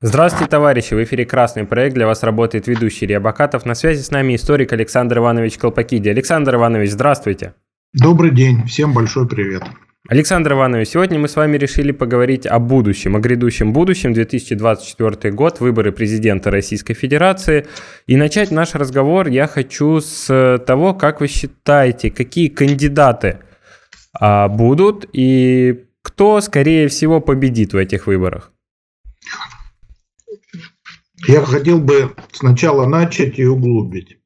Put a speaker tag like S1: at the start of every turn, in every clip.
S1: Здравствуйте, товарищи! В эфире «Красный проект». Для вас работает ведущий Илья Бакатов. На связи с нами историк Александр Иванович Колпакиди. Александр Иванович, здравствуйте!
S2: Добрый день! Всем большой привет!
S1: Александр Иванович, сегодня мы с вами решили поговорить о будущем, о грядущем будущем, 2024 год, выборы президента Российской Федерации. И начать наш разговор я хочу с того, как вы считаете, какие кандидаты а, будут и кто, скорее всего, победит в этих выборах?
S2: Я хотел бы сначала начать и углубить.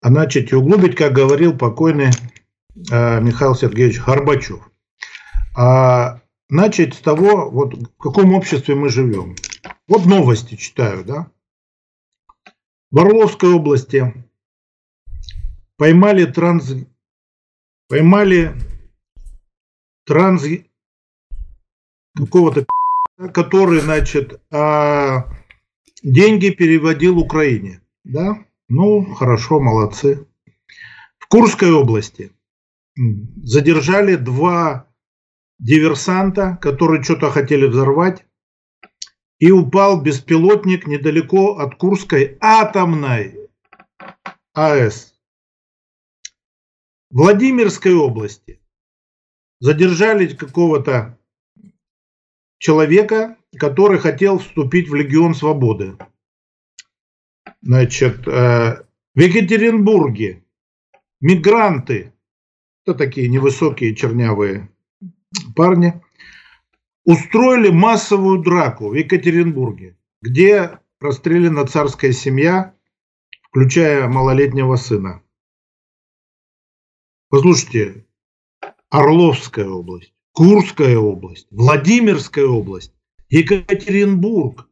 S2: А начать и углубить, как говорил покойный э, Михаил Сергеевич Горбачев. А начать с того, вот в каком обществе мы живем. Вот новости читаю, да. В Орловской области поймали транс... Поймали транс... Какого-то который, значит, а, деньги переводил Украине. Да? Ну, хорошо, молодцы. В Курской области задержали два диверсанта, которые что-то хотели взорвать, и упал беспилотник недалеко от Курской атомной АЭС. Владимирской области задержали какого-то человека, который хотел вступить в Легион Свободы. Значит, э, в Екатеринбурге мигранты, это такие невысокие чернявые парни, устроили массовую драку в Екатеринбурге, где расстреляна царская семья, включая малолетнего сына. Послушайте, Орловская область, Курская область, Владимирская область, Екатеринбург.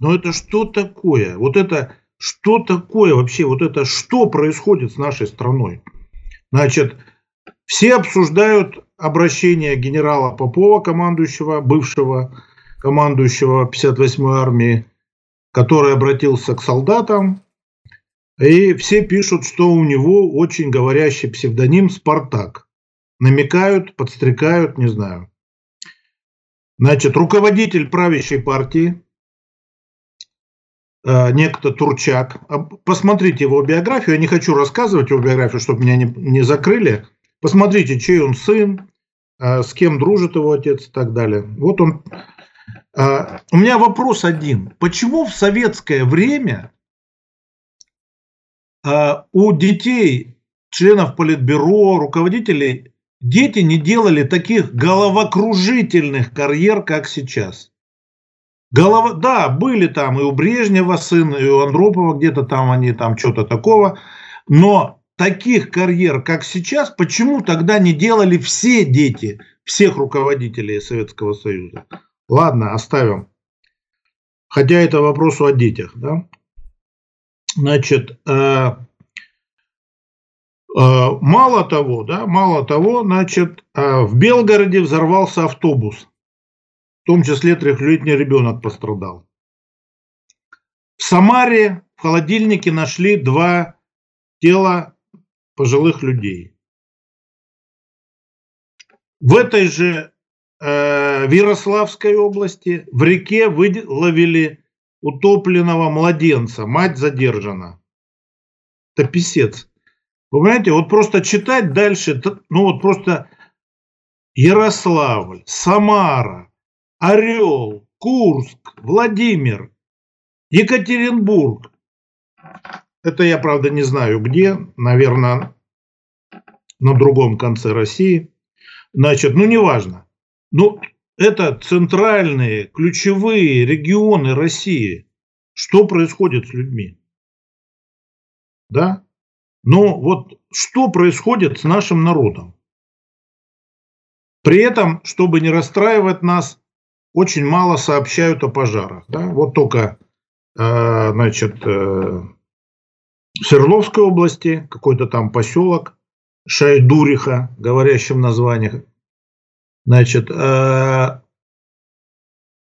S2: Но это что такое? Вот это что такое вообще? Вот это что происходит с нашей страной? Значит, все обсуждают обращение генерала Попова, командующего, бывшего командующего 58-й армии, который обратился к солдатам. И все пишут, что у него очень говорящий псевдоним «Спартак». Намекают, подстрекают, не знаю. Значит, руководитель правящей партии, э, некто Турчак. Посмотрите его биографию. Я не хочу рассказывать его биографию, чтобы меня не, не закрыли. Посмотрите, чей он сын, э, с кем дружит его отец и так далее. Вот он. Э, у меня вопрос один. Почему в советское время у детей, членов политбюро, руководителей дети не делали таких головокружительных карьер, как сейчас. Голова, да, были там и у Брежнева сын, и у Андропова где-то там они там что-то такого, но таких карьер, как сейчас, почему тогда не делали все дети всех руководителей Советского Союза? Ладно, оставим. Хотя это вопрос о детях, да? Значит, э, мало того, да, мало того, значит, э, в Белгороде взорвался автобус. В том числе трехлетний ребенок пострадал. В Самаре в холодильнике нашли два тела пожилых людей. В этой же э, Ярославской области в реке выловили утопленного младенца. Мать задержана. Это писец. Вы понимаете, вот просто читать дальше, ну вот просто Ярославль, Самара, Орел, Курск, Владимир, Екатеринбург. Это я, правда, не знаю где, наверное, на другом конце России. Значит, ну неважно. Ну, это центральные, ключевые регионы России. Что происходит с людьми? Да? Но вот что происходит с нашим народом? При этом, чтобы не расстраивать нас, очень мало сообщают о пожарах. Да? Вот только э, значит, э, в Свердловской области какой-то там поселок Шайдуриха, говорящим названием. Значит, э,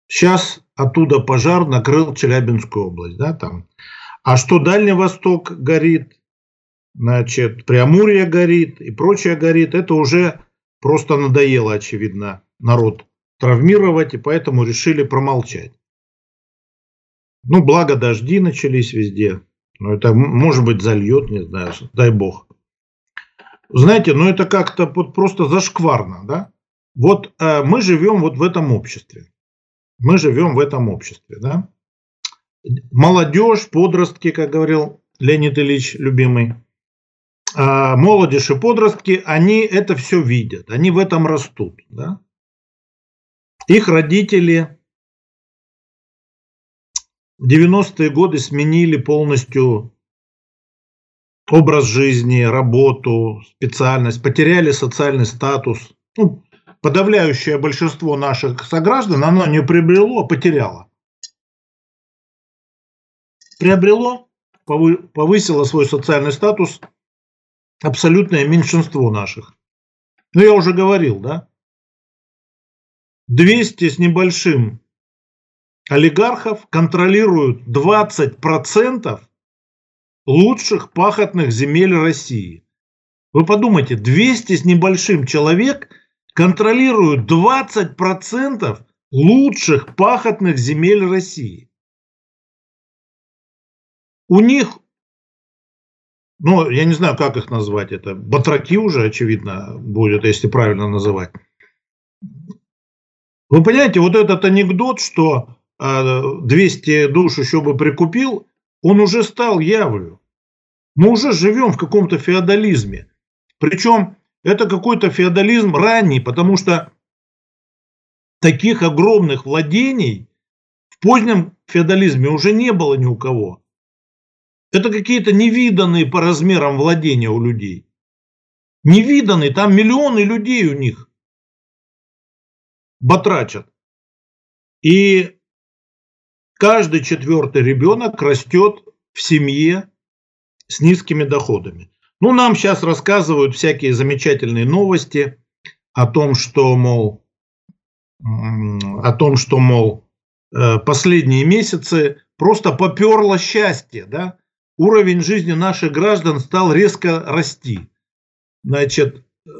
S2: сейчас оттуда пожар накрыл Челябинскую область. Да, там. А что Дальний Восток горит, значит, Преамурье горит и прочее горит, это уже просто надоело, очевидно, народ травмировать, и поэтому решили промолчать. Ну, благо дожди начались везде. Ну, это, может быть, зальет, не знаю, дай бог. Знаете, ну это как-то вот просто зашкварно, да? Вот э, мы живем вот в этом обществе. Мы живем в этом обществе, да? Молодежь, подростки, как говорил Леонид Ильич, любимый, молодежь и подростки, они это все видят, они в этом растут, да? Их родители в 90-е годы сменили полностью образ жизни, работу, специальность, потеряли социальный статус. Ну, подавляющее большинство наших сограждан, оно не приобрело, а потеряло. Приобрело, повысило свой социальный статус абсолютное меньшинство наших. Ну, я уже говорил, да? 200 с небольшим олигархов контролируют 20% лучших пахотных земель России. Вы подумайте, 200 с небольшим человек контролируют 20% лучших пахотных земель России. У них, ну, я не знаю, как их назвать, это батраки уже, очевидно, будет, если правильно называть. Вы понимаете, вот этот анекдот, что 200 душ еще бы прикупил, он уже стал явлю. Мы уже живем в каком-то феодализме. Причем это какой-то феодализм ранний, потому что таких огромных владений в позднем феодализме уже не было ни у кого. Это какие-то невиданные по размерам владения у людей. Невиданные, там миллионы людей у них батрачат. И каждый четвертый ребенок растет в семье с низкими доходами. Ну, нам сейчас рассказывают всякие замечательные новости о том, что, мол, о том, что, мол, э, последние месяцы просто поперло счастье, да? Уровень жизни наших граждан стал резко расти. Значит, э,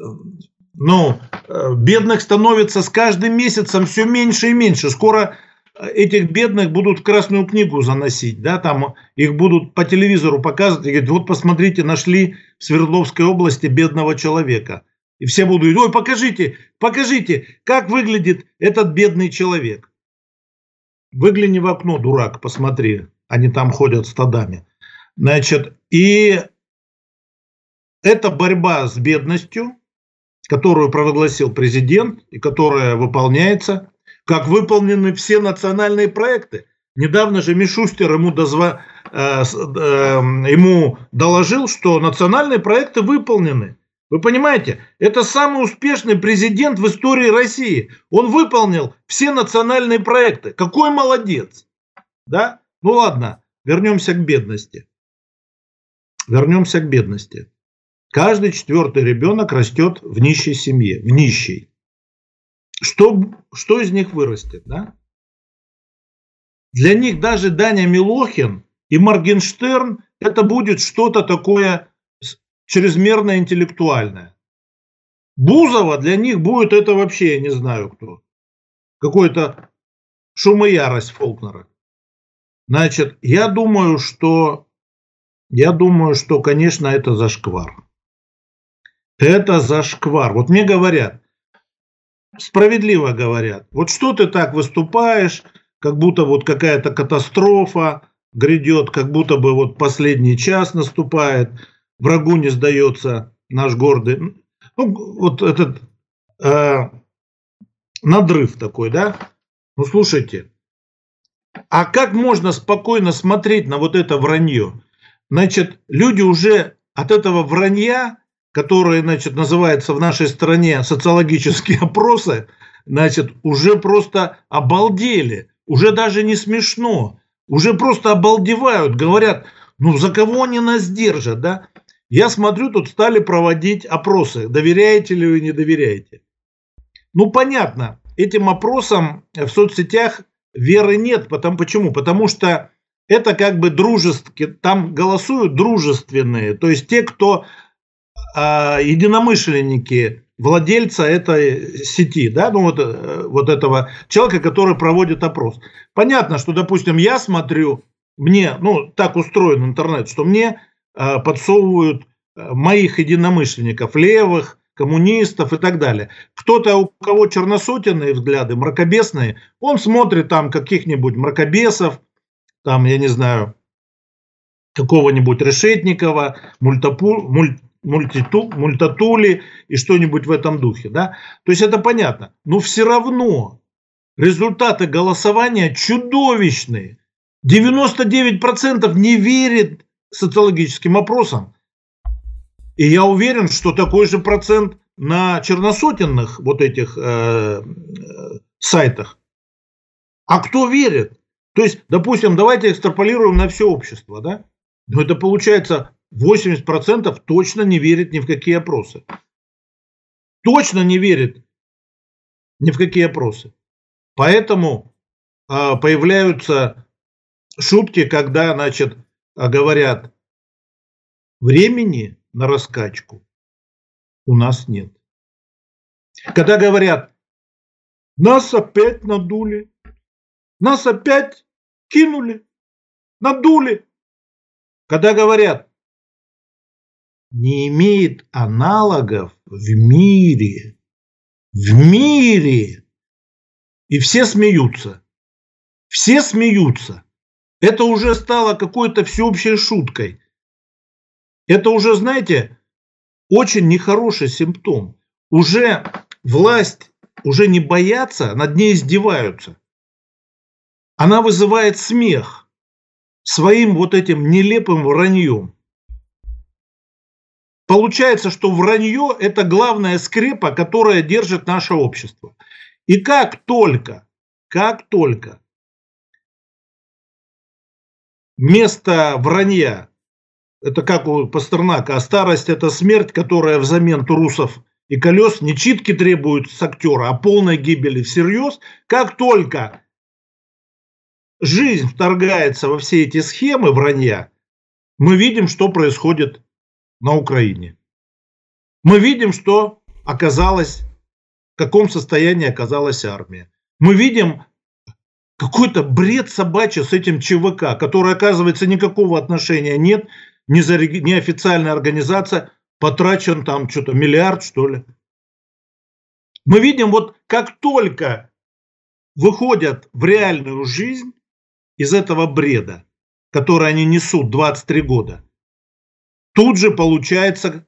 S2: ну, э, бедных становится с каждым месяцем все меньше и меньше. Скоро этих бедных будут в Красную книгу заносить, да, там их будут по телевизору показывать и говорить, вот посмотрите, нашли в Свердловской области бедного человека. И все будут говорить, ой, покажите, покажите, как выглядит этот бедный человек. Выгляни в окно, дурак, посмотри, они там ходят стадами. Значит, и это борьба с бедностью, которую провозгласил президент и которая выполняется – как выполнены все национальные проекты. Недавно же Мишустер ему, дозва, э, э, ему доложил, что национальные проекты выполнены. Вы понимаете, это самый успешный президент в истории России. Он выполнил все национальные проекты. Какой молодец. Да? Ну ладно, вернемся к бедности. Вернемся к бедности. Каждый четвертый ребенок растет в нищей семье, в нищей. Что, что из них вырастет? Да? Для них даже Даня Милохин и Моргенштерн это будет что-то такое чрезмерно интеллектуальное. Бузова для них будет это вообще, я не знаю кто. Какой-то шум и ярость Фолкнера. Значит, я думаю, что я думаю, что, конечно, это зашквар. Это зашквар. Вот мне говорят, справедливо говорят. Вот что ты так выступаешь, как будто вот какая-то катастрофа грядет, как будто бы вот последний час наступает, врагу не сдается наш гордый. Ну, вот этот э, надрыв такой, да? Ну, слушайте, а как можно спокойно смотреть на вот это вранье? Значит, люди уже от этого вранья которые, значит, называются в нашей стране социологические опросы, значит, уже просто обалдели, уже даже не смешно, уже просто обалдевают, говорят, ну за кого они нас держат, да? Я смотрю, тут стали проводить опросы, доверяете ли вы, не доверяете. Ну, понятно, этим опросам в соцсетях веры нет. Потому, почему? Потому что это как бы дружески, там голосуют дружественные, то есть те, кто а, единомышленники владельца этой сети, да, ну вот, э, вот этого человека, который проводит опрос. Понятно, что, допустим, я смотрю, мне, ну, так устроен интернет, что мне э, подсовывают э, моих единомышленников, левых, коммунистов и так далее. Кто-то, у кого черносотенные взгляды, мракобесные, он смотрит там каких-нибудь мракобесов, там, я не знаю, какого-нибудь Решетникова, мультапу, муль, мультиту, мультатули и что-нибудь в этом духе. Да? То есть это понятно. Но все равно результаты голосования чудовищные. 99% не верит социологическим опросам. И я уверен, что такой же процент на черносотенных вот этих э, э, сайтах. А кто верит? То есть, допустим, давайте экстраполируем на все общество, да? Но это получается 80% точно не верит ни в какие опросы. Точно не верит ни в какие опросы. Поэтому э, появляются шутки, когда, значит, говорят, времени на раскачку у нас нет. Когда говорят, нас опять надули, нас опять кинули, надули. Когда говорят, не имеет аналогов в мире, в мире, и все смеются. Все смеются. Это уже стало какой-то всеобщей шуткой. Это уже, знаете, очень нехороший симптом. Уже власть уже не боятся, над ней издеваются. Она вызывает смех своим вот этим нелепым враньем. Получается, что вранье – это главная скрепа, которая держит наше общество. И как только, как только место вранья это как у Пастернака, а старость – это смерть, которая взамен трусов и колес не читки требует с актера, а полной гибели всерьез. Как только жизнь вторгается во все эти схемы вранья, мы видим, что происходит на Украине. Мы видим, что оказалось, в каком состоянии оказалась армия. Мы видим какой-то бред собачий с этим ЧВК, который, оказывается, никакого отношения нет неофициальная организация, потрачен там что-то миллиард, что ли. Мы видим, вот как только выходят в реальную жизнь из этого бреда, который они несут 23 года, тут же получается,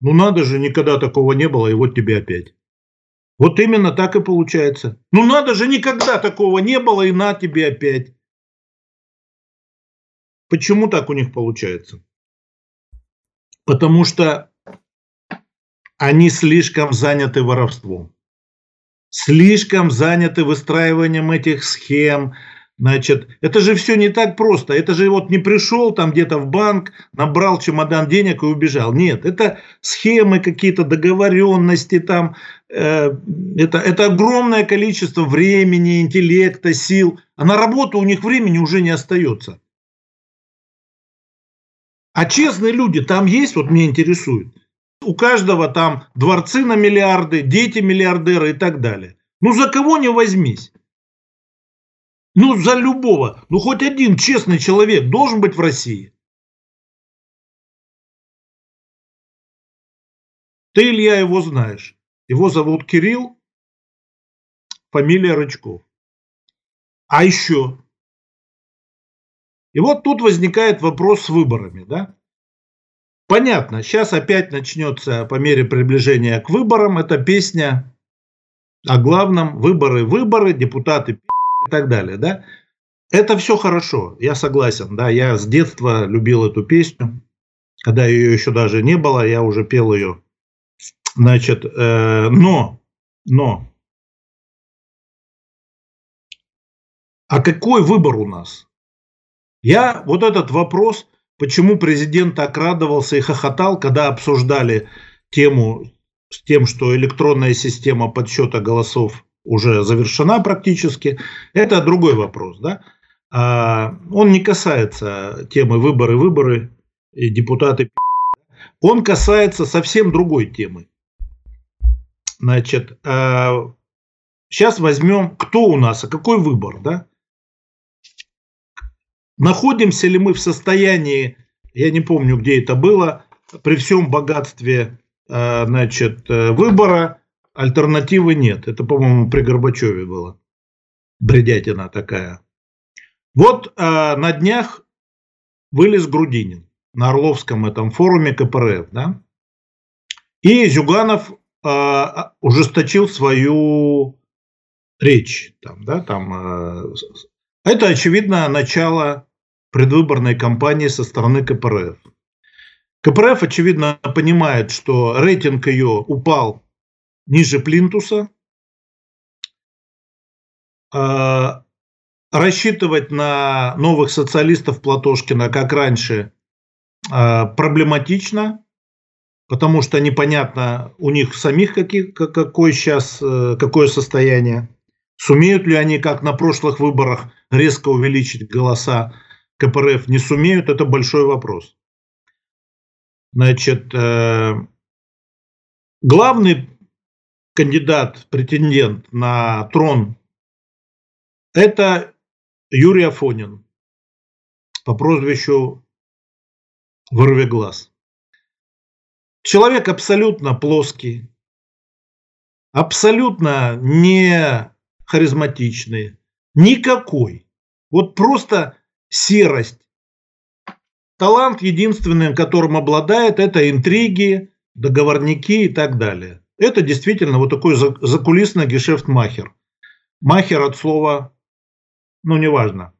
S2: ну надо же, никогда такого не было, и вот тебе опять. Вот именно так и получается. Ну надо же, никогда такого не было, и на тебе опять. Почему так у них получается? Потому что они слишком заняты воровством. Слишком заняты выстраиванием этих схем. Значит, это же все не так просто. Это же вот не пришел там где-то в банк, набрал чемодан денег и убежал. Нет, это схемы какие-то, договоренности там. Э, это, это огромное количество времени, интеллекта, сил. А на работу у них времени уже не остается. А честные люди там есть, вот меня интересует. У каждого там дворцы на миллиарды, дети миллиардеры и так далее. Ну за кого не возьмись. Ну за любого. Ну хоть один честный человек должен быть в России. Ты, Илья, его знаешь. Его зовут Кирилл, фамилия Рычков. А еще и вот тут возникает вопрос с выборами. Да? Понятно, сейчас опять начнется по мере приближения к выборам эта песня о главном выборы, выборы, депутаты и так далее. Да? Это все хорошо, я согласен. Да, я с детства любил эту песню. Когда ее еще даже не было, я уже пел ее. Значит, э, но, но, а какой выбор у нас? Я вот этот вопрос, почему президент так радовался и хохотал, когда обсуждали тему с тем, что электронная система подсчета голосов уже завершена практически, это другой вопрос. Да? А, он не касается темы выборы, выборы и депутаты. Он касается совсем другой темы. Значит, сейчас возьмем, кто у нас, а какой выбор, да? Находимся ли мы в состоянии, я не помню, где это было, при всем богатстве значит, выбора альтернативы нет. Это, по-моему, при Горбачеве было. Бредятина такая. Вот э, на днях вылез Грудинин на Орловском этом форуме КПРФ, да? И Зюганов э, ужесточил свою речь, там, да, там. Э, это очевидно начало предвыборной кампании со стороны КПРФ. КПРФ очевидно понимает, что рейтинг ее упал ниже плинтуса, а, рассчитывать на новых социалистов Платошкина, как раньше, а, проблематично, потому что непонятно у них самих какие, какое сейчас, э, какое состояние. Сумеют ли они, как на прошлых выборах, резко увеличить голоса КПРФ? Не сумеют, это большой вопрос. Значит, э, главный кандидат, претендент на трон это Юрий Афонин по прозвищу Вырви глаз. Человек абсолютно плоский, абсолютно не харизматичный, никакой. Вот просто серость. Талант единственным, которым обладает, это интриги, договорники и так далее. Это действительно вот такой закулисный гешефт-махер. Махер от слова ну, неважно.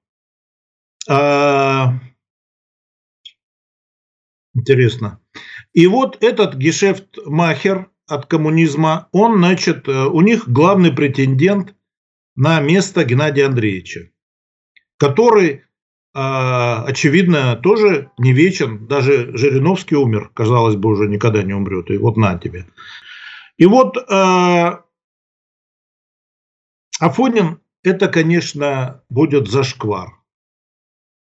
S2: А, интересно. И вот этот гешефт Махер от коммунизма, он, значит, э, у них главный претендент на место Геннадия Андреевича, который, очевидно, тоже не вечен. Даже Жириновский умер, казалось бы, уже никогда не умрет. И вот на тебе. И вот а, Афонин это, конечно, будет зашквар.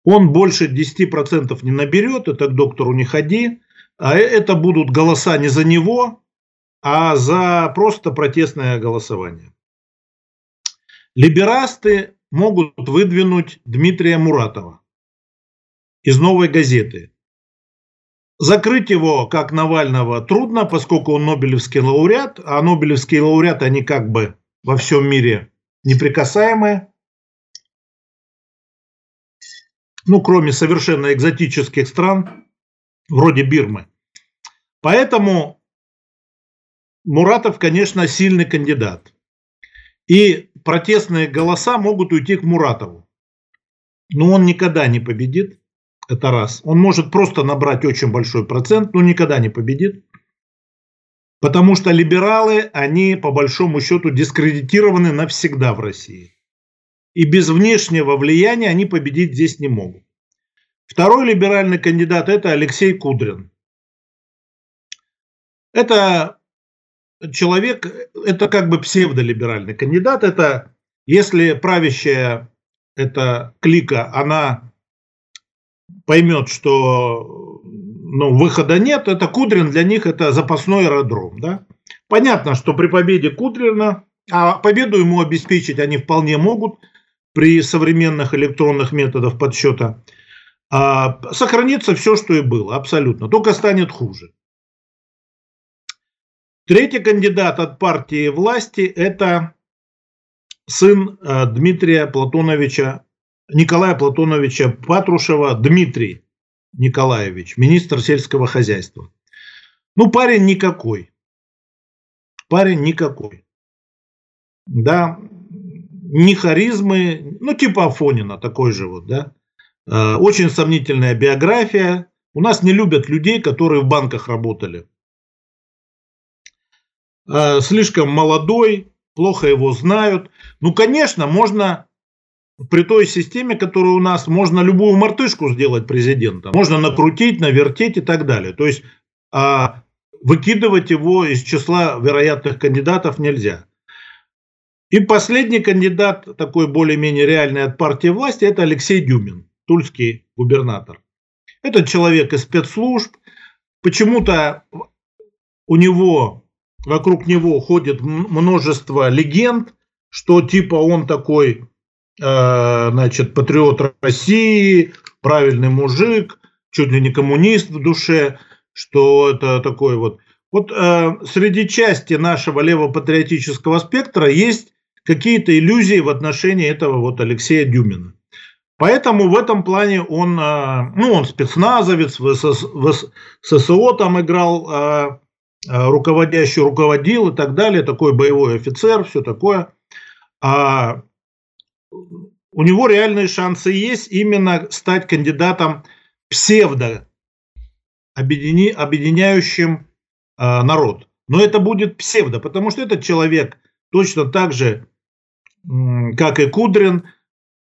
S2: Он больше 10% не наберет, это к доктору не ходи, а э, это будут голоса не за него, а за просто протестное голосование. Либерасты могут выдвинуть Дмитрия Муратова из «Новой газеты». Закрыть его, как Навального, трудно, поскольку он Нобелевский лауреат, а Нобелевские лауреаты, они как бы во всем мире неприкасаемые, ну, кроме совершенно экзотических стран, вроде Бирмы. Поэтому Муратов, конечно, сильный кандидат. И протестные голоса могут уйти к Муратову. Но он никогда не победит. Это раз. Он может просто набрать очень большой процент, но никогда не победит. Потому что либералы, они по большому счету дискредитированы навсегда в России. И без внешнего влияния они победить здесь не могут. Второй либеральный кандидат – это Алексей Кудрин. Это человек, это как бы псевдолиберальный кандидат. Это если правящая эта клика, она поймет, что ну, выхода нет, это Кудрин для них это запасной аэродром. Да? Понятно, что при победе Кудрина, а победу ему обеспечить они вполне могут при современных электронных методах подсчета, а, сохранится все, что и было, абсолютно, только станет хуже. Третий кандидат от партии власти – это сын э, Дмитрия Платоновича, Николая Платоновича Патрушева, Дмитрий. Николаевич, министр сельского хозяйства. Ну, парень никакой. Парень никакой. Да, ни харизмы, ну, типа Афонина, такой же вот, да. Э, очень сомнительная биография. У нас не любят людей, которые в банках работали. Э, слишком молодой, плохо его знают. Ну, конечно, можно при той системе, которая у нас, можно любую мартышку сделать президентом. Можно накрутить, навертеть и так далее. То есть а, выкидывать его из числа вероятных кандидатов нельзя. И последний кандидат, такой более-менее реальный от партии власти, это Алексей Дюмин, тульский губернатор. Это человек из спецслужб, почему-то у него, вокруг него ходит множество легенд, что типа он такой, э, значит, патриот России, правильный мужик, чуть ли не коммунист в душе, что это такой вот. Вот э, среди части нашего левопатриотического спектра есть какие-то иллюзии в отношении этого вот Алексея Дюмина. Поэтому в этом плане он, э, ну, он спецназовец, в, СС, в ССО там играл, э, э, руководящий руководил и так далее, такой боевой офицер, все такое. А у него реальные шансы есть именно стать кандидатом псевдо объедини, объединяющим народ. Но это будет псевдо, потому что этот человек точно так же, как и Кудрин,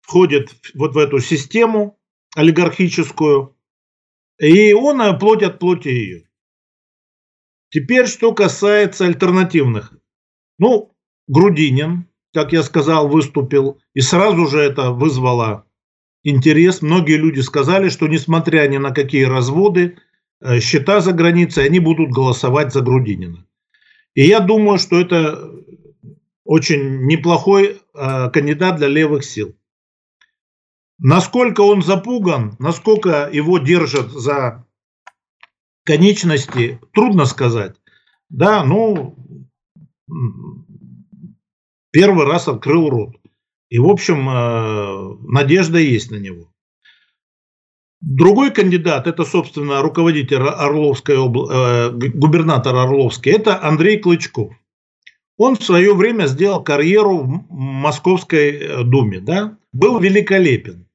S2: входит вот в эту систему олигархическую, и он э, плоть от плоти ее. Теперь, что касается альтернативных. Ну, Грудинин, как я сказал, выступил, и сразу же это вызвало интерес. Многие люди сказали, что несмотря ни на какие разводы, э, счета за границей, они будут голосовать за Грудинина. И я думаю, что это очень неплохой э, кандидат для левых сил. Насколько он запуган, насколько его держат за конечности, трудно сказать. Да, ну, первый раз открыл рот. И, в общем, э, надежда есть на него. Другой кандидат, это, собственно, руководитель Орловской обла... Э, губернатор Орловский, это Андрей Клычков. Он в свое время сделал карьеру в Московской э, думе, да, был великолепен.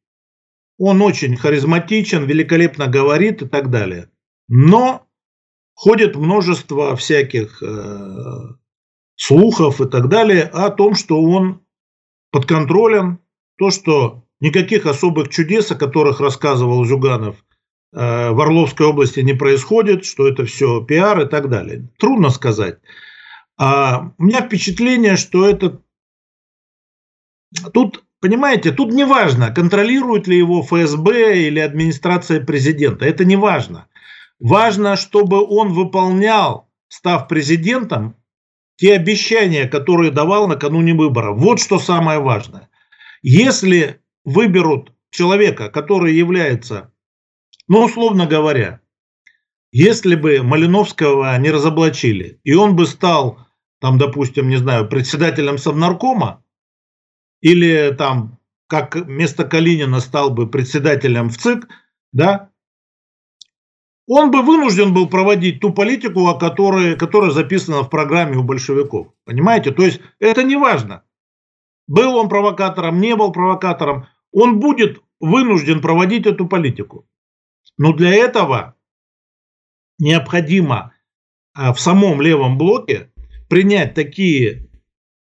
S2: Он очень харизматичен, великолепно говорит и так далее. Но ходит множество всяких э, слухов и так далее о том, что он под контролем, то, что никаких особых чудес, о которых рассказывал Зюганов, э, в Орловской области не происходит, что это все пиар и так далее. Трудно сказать. А у меня впечатление, что это тут Понимаете, тут не важно, контролирует ли его ФСБ или администрация президента. Это не важно. Важно, чтобы он выполнял, став президентом, те обещания, которые давал накануне выборов. Вот что самое важное. Если выберут человека, который является, ну, условно говоря, если бы Малиновского не разоблачили, и он бы стал, там, допустим, не знаю, председателем Совнаркома, или там, как вместо Калинина стал бы председателем в ЦИК, да, он бы вынужден был проводить ту политику, о которой, которая записана в программе у большевиков. Понимаете? То есть это не важно. Был он провокатором, не был провокатором. Он будет вынужден проводить эту политику. Но для этого необходимо а, в самом левом блоке принять такие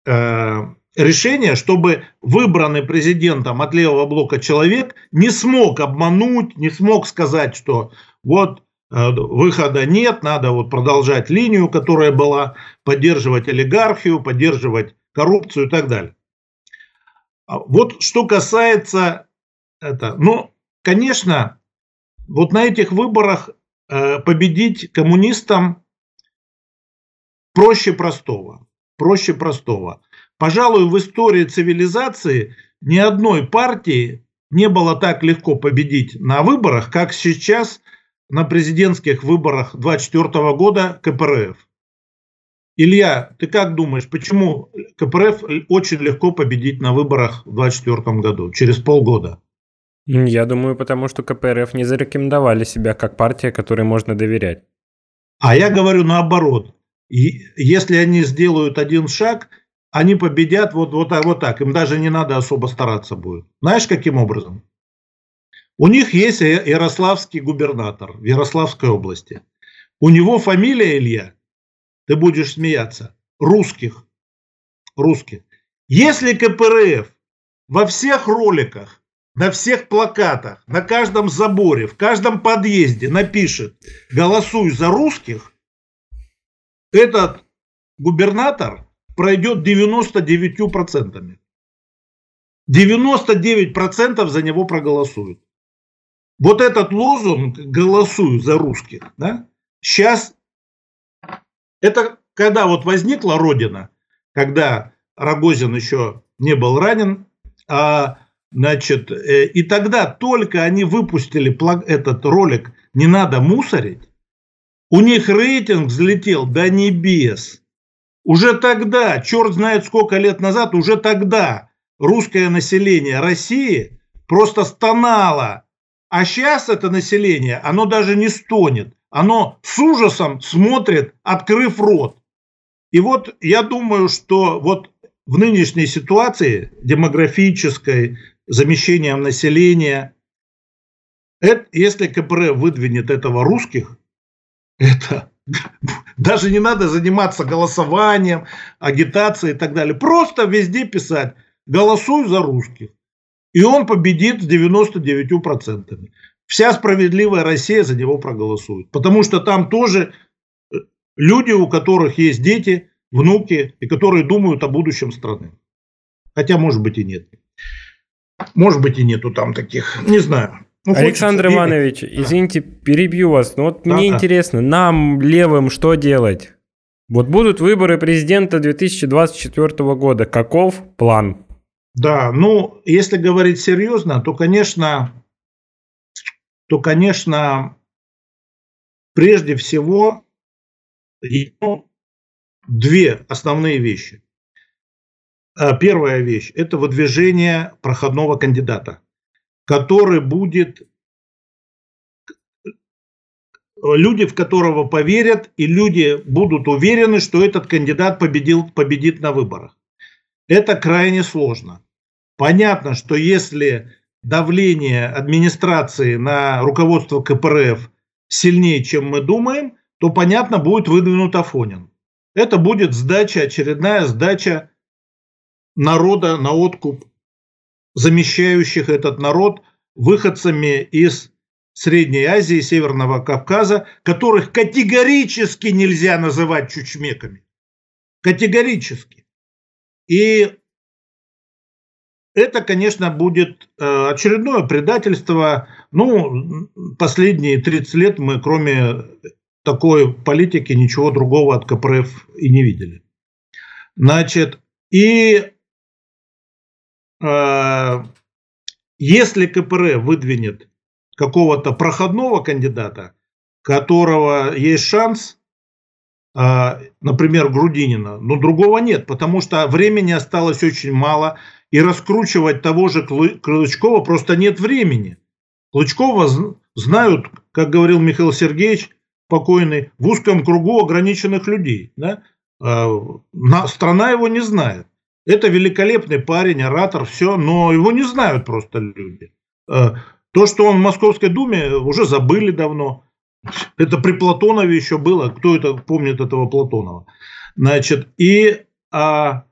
S2: э, решение, чтобы выбранный президентом от левого блока человек не смог обмануть, не смог сказать, что вот выхода нет, надо вот продолжать линию, которая была, поддерживать олигархию, поддерживать коррупцию и так далее. А вот что касается это, ну, конечно, вот на этих выборах э, победить коммунистам проще простого, проще простого. Пожалуй, в истории цивилизации ни одной партии не было так легко победить на выборах, как сейчас на президентских выборах 24 года КПРФ. Илья, ты как думаешь, почему КПРФ очень легко победить на выборах в 2024 году, через полгода?
S1: Я думаю, потому что КПРФ не зарекомендовали себя как партия, которой можно доверять.
S2: А я говорю наоборот. Если они сделают один шаг – они победят вот, вот, вот так. Им даже не надо особо стараться будет. Знаешь, каким образом? У них есть ярославский губернатор в Ярославской области. У него фамилия Илья, ты будешь смеяться, русских. Русских. Если КПРФ во всех роликах, на всех плакатах, на каждом заборе, в каждом подъезде напишет «Голосуй за русских», этот губернатор пройдет 99%. 99% за него проголосуют. Вот этот лозунг «голосую за русских», да, сейчас это когда вот возникла Родина, когда Рогозин еще не был ранен, а, значит, э, и тогда только они выпустили этот ролик «Не надо мусорить», у них рейтинг взлетел до небес. Уже тогда, черт знает сколько лет назад, уже тогда русское население России просто стонало. А сейчас это население, оно даже не стонет. Оно с ужасом смотрит, открыв рот. И вот я думаю, что вот в нынешней ситуации демографической, замещением населения, это, если КПР выдвинет этого русских, это даже не надо заниматься голосованием, агитацией и так далее. Просто везде писать «голосуй за русских». И он победит с 99%. Вся справедливая Россия за него проголосует. Потому что там тоже э, люди, у которых есть дети, внуки, и которые думают о будущем страны. Хотя, может быть, и нет. Может быть, и нету там таких. Не знаю.
S1: Ну, Александр Иванович, верить. извините, перебью вас. Но вот да, мне да. интересно, нам, левым, что делать? Вот будут выборы президента 2024 года. Каков план?
S2: Да, ну, если говорить серьезно, то, конечно, то, конечно, прежде всего, две основные вещи. А, первая вещь – это выдвижение проходного кандидата который будет люди, в которого поверят, и люди будут уверены, что этот кандидат победил, победит на выборах. Это крайне сложно. Понятно, что если давление администрации на руководство КПРФ сильнее, чем мы думаем, то, понятно, будет выдвинут Афонин. Это будет сдача, очередная сдача народа на откуп замещающих этот народ выходцами из Средней Азии, Северного Кавказа, которых категорически нельзя называть чучмеками. Категорически. И это, конечно, будет э, очередное предательство. Ну, последние 30 лет мы, кроме такой политики, ничего другого от КПРФ и не видели. Значит, и Э, если КПР выдвинет какого-то проходного кандидата, которого есть шанс, э, например, Грудинина, но другого нет, потому что времени осталось очень мало, и раскручивать того же Клычкова просто нет времени. Клычкова знают, как говорил Михаил Сергеевич, покойный, в узком кругу ограниченных людей. Да? Э, страна его не знает. Это великолепный парень, оратор, все, но его не знают просто люди. Э, то, что он в Московской Думе, уже забыли давно. Это при Платонове еще было. Кто это помнит этого Платонова? Значит, и а,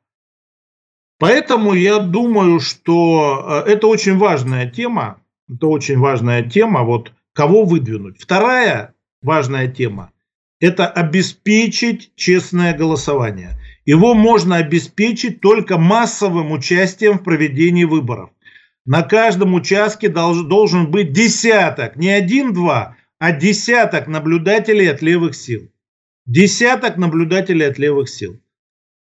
S2: поэтому я думаю, что э, это очень важная тема. Это очень важная тема. Вот кого выдвинуть. Вторая важная тема – это обеспечить честное голосование. Его можно обеспечить только массовым участием в проведении выборов. На каждом участке долж, должен быть десяток, не один-два, а десяток наблюдателей от левых сил. Десяток наблюдателей от левых сил.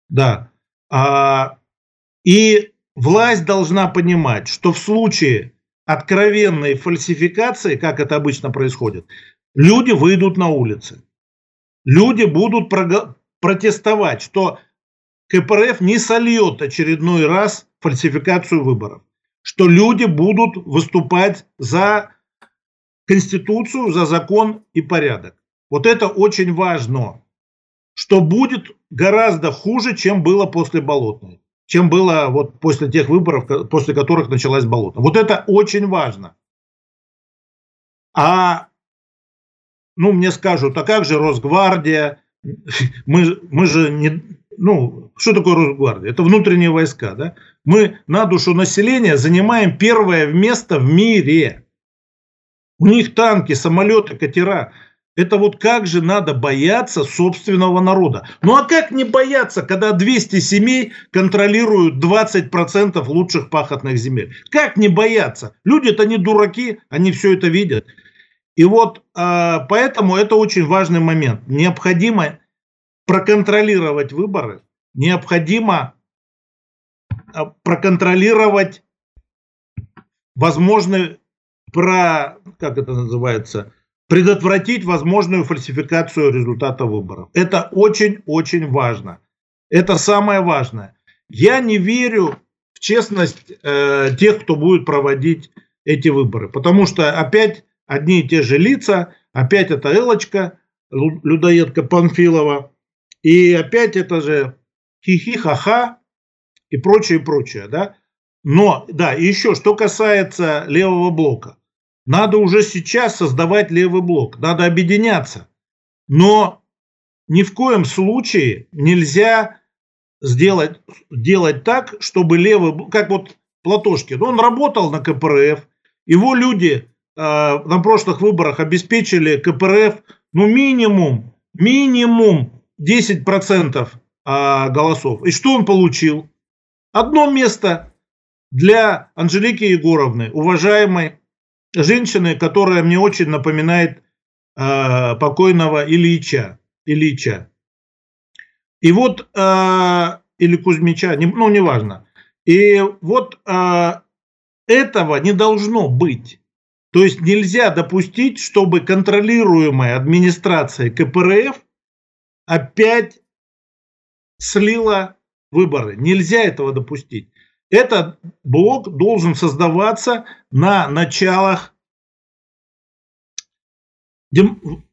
S2: Да. А, и власть должна понимать, что в случае откровенной фальсификации, как это обычно происходит, люди выйдут на улицы. Люди будут протестовать, что КПРФ не сольет очередной раз фальсификацию выборов, что люди будут выступать за Конституцию, за закон и порядок. Вот это очень важно, что будет гораздо хуже, чем было после Болотной, чем было вот после тех выборов, после которых началась Болотная. Вот это очень важно. А ну, мне скажут, а как же Росгвардия? Мы, мы же не, ну, что такое Росгвардия? Это внутренние войска, да? Мы на душу населения занимаем первое место в мире. У них танки, самолеты, катера. Это вот как же надо бояться собственного народа. Ну а как не бояться, когда 200 семей контролируют 20% лучших пахотных земель? Как не бояться? Люди-то не дураки, они все это видят. И вот э, поэтому это очень важный момент. Необходимо проконтролировать выборы, необходимо э, проконтролировать возможный про как это называется предотвратить возможную фальсификацию результата выборов. Это очень-очень важно. Это самое важное. Я не верю в честность э, тех, кто будет проводить эти выборы, потому что опять одни и те же лица, опять это Элочка, людоедка Панфилова, и опять это же хихи, ха-ха и прочее, прочее, да. Но, да, еще, что касается левого блока. Надо уже сейчас создавать левый блок, надо объединяться. Но ни в коем случае нельзя сделать, делать так, чтобы левый, как вот Платошкин, он работал на КПРФ, его люди э, на прошлых выборах обеспечили КПРФ, ну, минимум, минимум 10% э, голосов. И что он получил? Одно место для Анжелики Егоровны, уважаемой женщины, которая мне очень напоминает э, покойного Ильича. Ильича. И вот, э, или Кузьмича, не, ну, неважно. И вот э, этого не должно быть. То есть нельзя допустить, чтобы контролируемая администрация КПРФ опять слила выборы. Нельзя этого допустить. Этот блок должен создаваться на началах дем,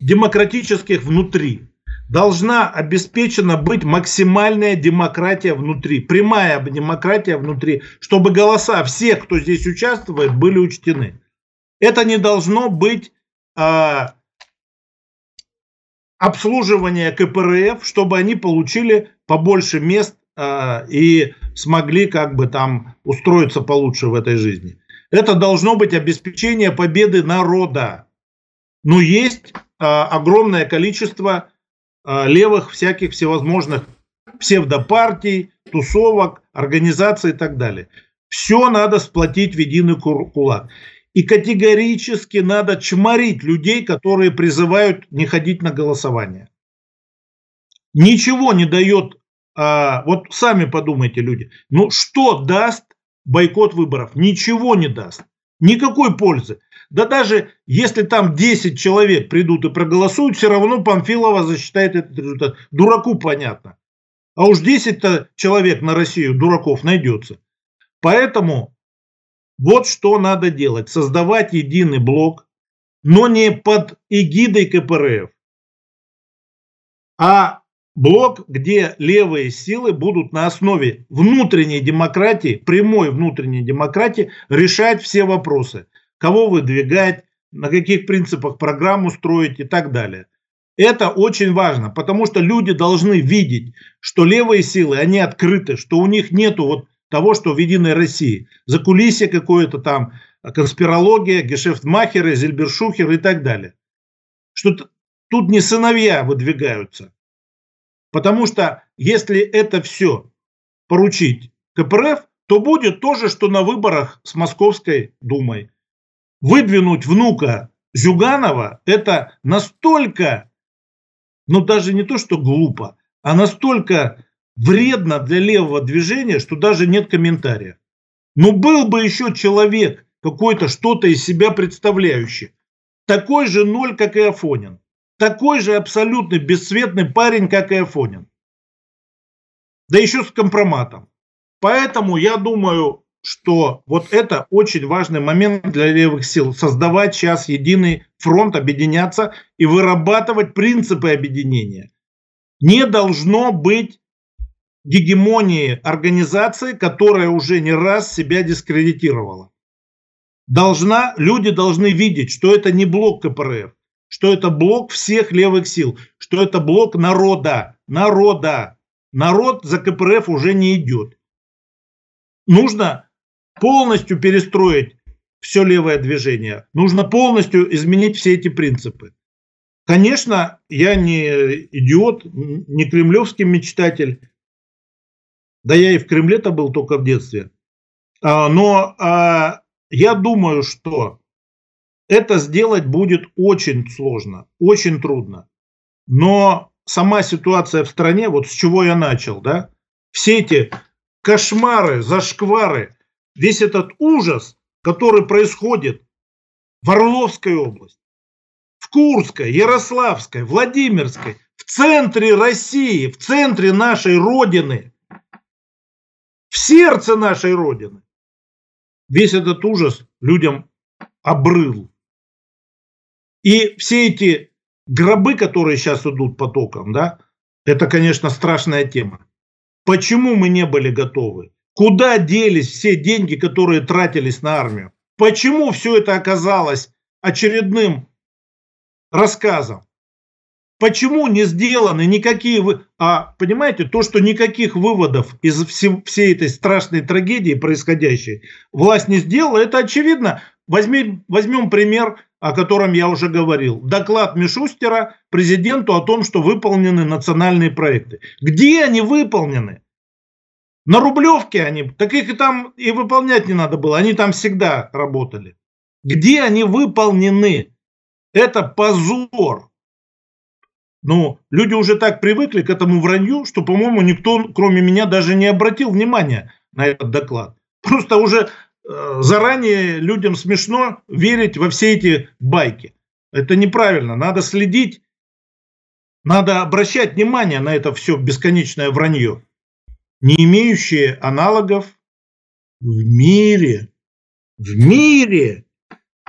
S2: демократических внутри. Должна обеспечена быть максимальная демократия внутри, прямая демократия внутри, чтобы голоса всех, кто здесь участвует, были учтены. Это не должно быть э, обслуживание КПРФ, чтобы они получили побольше мест э, и смогли как бы там устроиться получше в этой жизни. Это должно быть обеспечение победы народа. Но есть а, огромное количество а, левых всяких всевозможных псевдопартий, тусовок, организаций и так далее. Все надо сплотить в единый кулак. И категорически надо чморить людей, которые призывают не ходить на голосование. Ничего не дает а, вот сами подумайте, люди, ну что даст бойкот выборов? Ничего не даст. Никакой пользы. Да даже если там 10 человек придут и проголосуют, все равно Памфилова засчитает этот результат. Дураку понятно. А уж 10 человек на Россию дураков найдется. Поэтому вот что надо делать. Создавать единый блок, но не под эгидой КПРФ, а блок, где левые силы будут на основе внутренней демократии, прямой внутренней демократии решать все вопросы. Кого выдвигать, на каких принципах программу строить и так далее. Это очень важно, потому что люди должны видеть, что левые силы, они открыты, что у них нету вот того, что в Единой России. За кулисье какое-то там, конспирология, гешефтмахеры, зельбершухеры и так далее. Что тут не сыновья выдвигаются, Потому что если это все поручить КПРФ, то будет то же, что на выборах с Московской Думой. Выдвинуть внука Зюганова – это настолько, ну даже не то, что глупо, а настолько вредно для левого движения, что даже нет комментариев. Но был бы еще человек, какой-то что-то из себя представляющий, такой же ноль, как и Афонин такой же абсолютно бесцветный парень, как и Афонин. Да еще с компроматом. Поэтому я думаю, что вот это очень важный момент для левых сил. Создавать сейчас единый фронт, объединяться и вырабатывать принципы объединения. Не должно быть гегемонии организации, которая уже не раз себя дискредитировала. Должна, люди должны видеть, что это не блок КПРФ, что это блок всех левых сил, что это блок народа, народа. Народ за КПРФ уже не идет. Нужно полностью перестроить все левое движение. Нужно полностью изменить все эти принципы. Конечно, я не идиот, не кремлевский мечтатель. Да я и в Кремле-то был только в детстве. А, но а, я думаю, что это сделать будет очень сложно, очень трудно. Но сама ситуация в стране, вот с чего я начал, да, все эти кошмары, зашквары, весь этот ужас, который происходит в Орловской области, в Курской, Ярославской, Владимирской, в центре России, в центре нашей Родины, в сердце нашей Родины. Весь этот ужас людям обрыл. И все эти гробы, которые сейчас идут потоком, да, это, конечно, страшная тема. Почему мы не были готовы? Куда делись все деньги, которые тратились на армию? Почему все это оказалось очередным рассказом? Почему не сделаны никакие... Вы... А понимаете, то, что никаких выводов из всей, этой страшной трагедии происходящей власть не сделала, это очевидно. Возьми, возьмем пример, о котором я уже говорил. Доклад Мишустера президенту о том, что выполнены национальные проекты. Где они выполнены? На Рублевке они, так их и там и выполнять не надо было, они там всегда работали. Где они выполнены? Это позор. Ну, люди уже так привыкли к этому вранью, что, по-моему, никто, кроме меня, даже не обратил внимания на этот доклад. Просто уже заранее людям смешно верить во все эти байки. Это неправильно. Надо следить, надо обращать внимание на это все бесконечное вранье не имеющие аналогов в мире. В мире.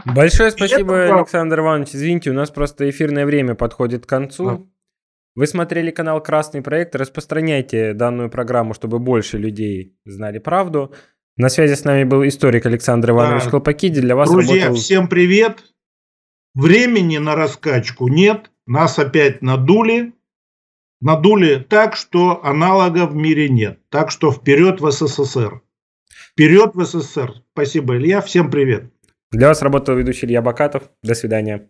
S1: Большое спасибо, это... Александр Иванович. Извините, у нас просто эфирное время подходит к концу. Да. Вы смотрели канал Красный проект. Распространяйте данную программу, чтобы больше людей знали правду. На связи с нами был историк Александр Иванович да. Колпакиди. Для вас
S2: Друзья, работал... всем привет. Времени на раскачку нет. Нас опять надули надули так, что аналога в мире нет. Так что вперед в СССР. Вперед в СССР. Спасибо, Илья. Всем привет.
S1: Для вас работал ведущий Илья Бакатов. До свидания.